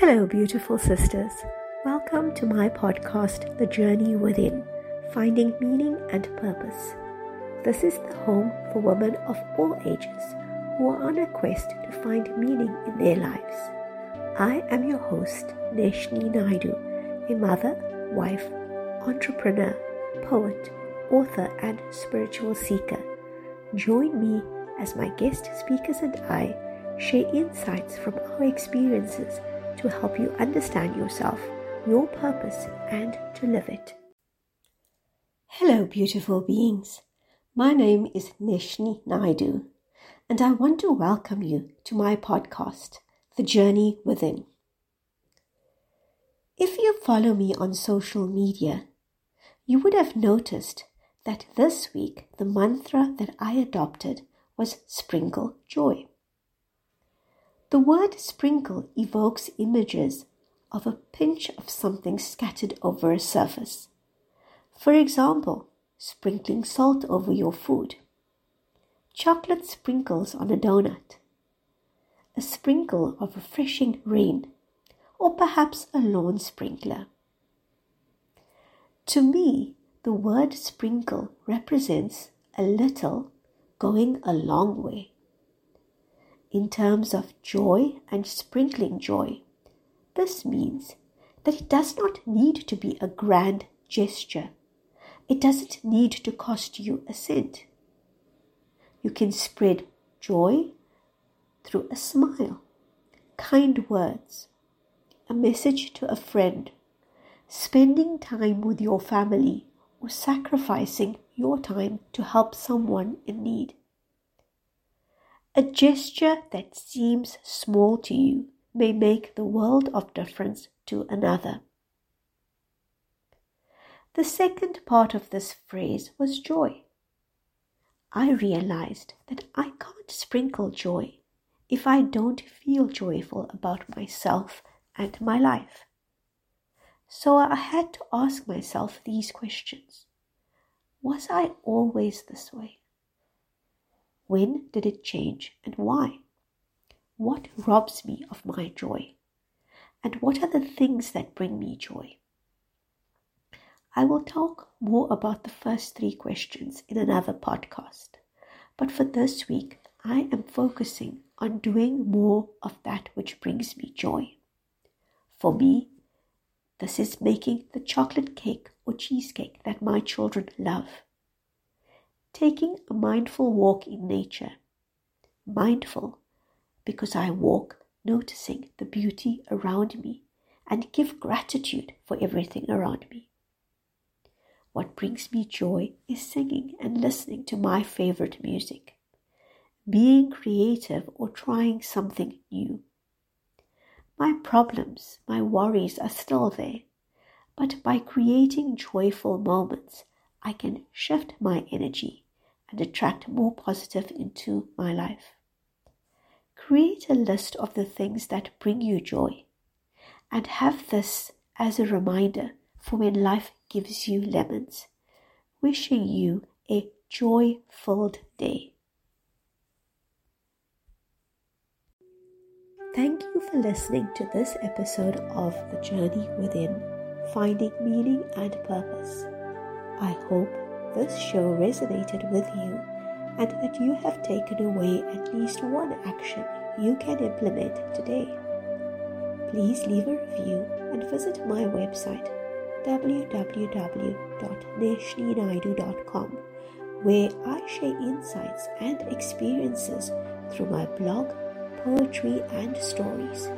Hello, beautiful sisters. Welcome to my podcast, The Journey Within Finding Meaning and Purpose. This is the home for women of all ages who are on a quest to find meaning in their lives. I am your host, Neshni Naidu, a mother, wife, entrepreneur, poet, author, and spiritual seeker. Join me as my guest speakers and I share insights from our experiences to help you understand yourself, your purpose, and to live it. Hello, beautiful beings. My name is Neshni Naidu, and I want to welcome you to my podcast, The Journey Within. If you follow me on social media, you would have noticed that this week the mantra that I adopted was Sprinkle Joy. The word sprinkle evokes images of a pinch of something scattered over a surface. For example, sprinkling salt over your food, chocolate sprinkles on a donut, a sprinkle of refreshing rain, or perhaps a lawn sprinkler. To me, the word sprinkle represents a little going a long way in terms of joy and sprinkling joy. This means that it does not need to be a grand gesture. It doesn't need to cost you a cent. You can spread joy through a smile, kind words, a message to a friend, spending time with your family, or sacrificing your time to help someone in need. A gesture that seems small to you may make the world of difference to another. The second part of this phrase was joy. I realized that I can't sprinkle joy if I don't feel joyful about myself and my life. So I had to ask myself these questions Was I always this way? When did it change and why? What robs me of my joy? And what are the things that bring me joy? I will talk more about the first three questions in another podcast. But for this week, I am focusing on doing more of that which brings me joy. For me, this is making the chocolate cake or cheesecake that my children love taking a mindful walk in nature. Mindful because I walk noticing the beauty around me and give gratitude for everything around me. What brings me joy is singing and listening to my favorite music, being creative or trying something new. My problems, my worries are still there, but by creating joyful moments, I can shift my energy and attract more positive into my life. Create a list of the things that bring you joy and have this as a reminder for when life gives you lemons. Wishing you a joy filled day. Thank you for listening to this episode of The Journey Within Finding Meaning and Purpose. I hope this show resonated with you and that you have taken away at least one action you can implement today. Please leave a review and visit my website www.neshninaidu.com where I share insights and experiences through my blog, poetry, and stories.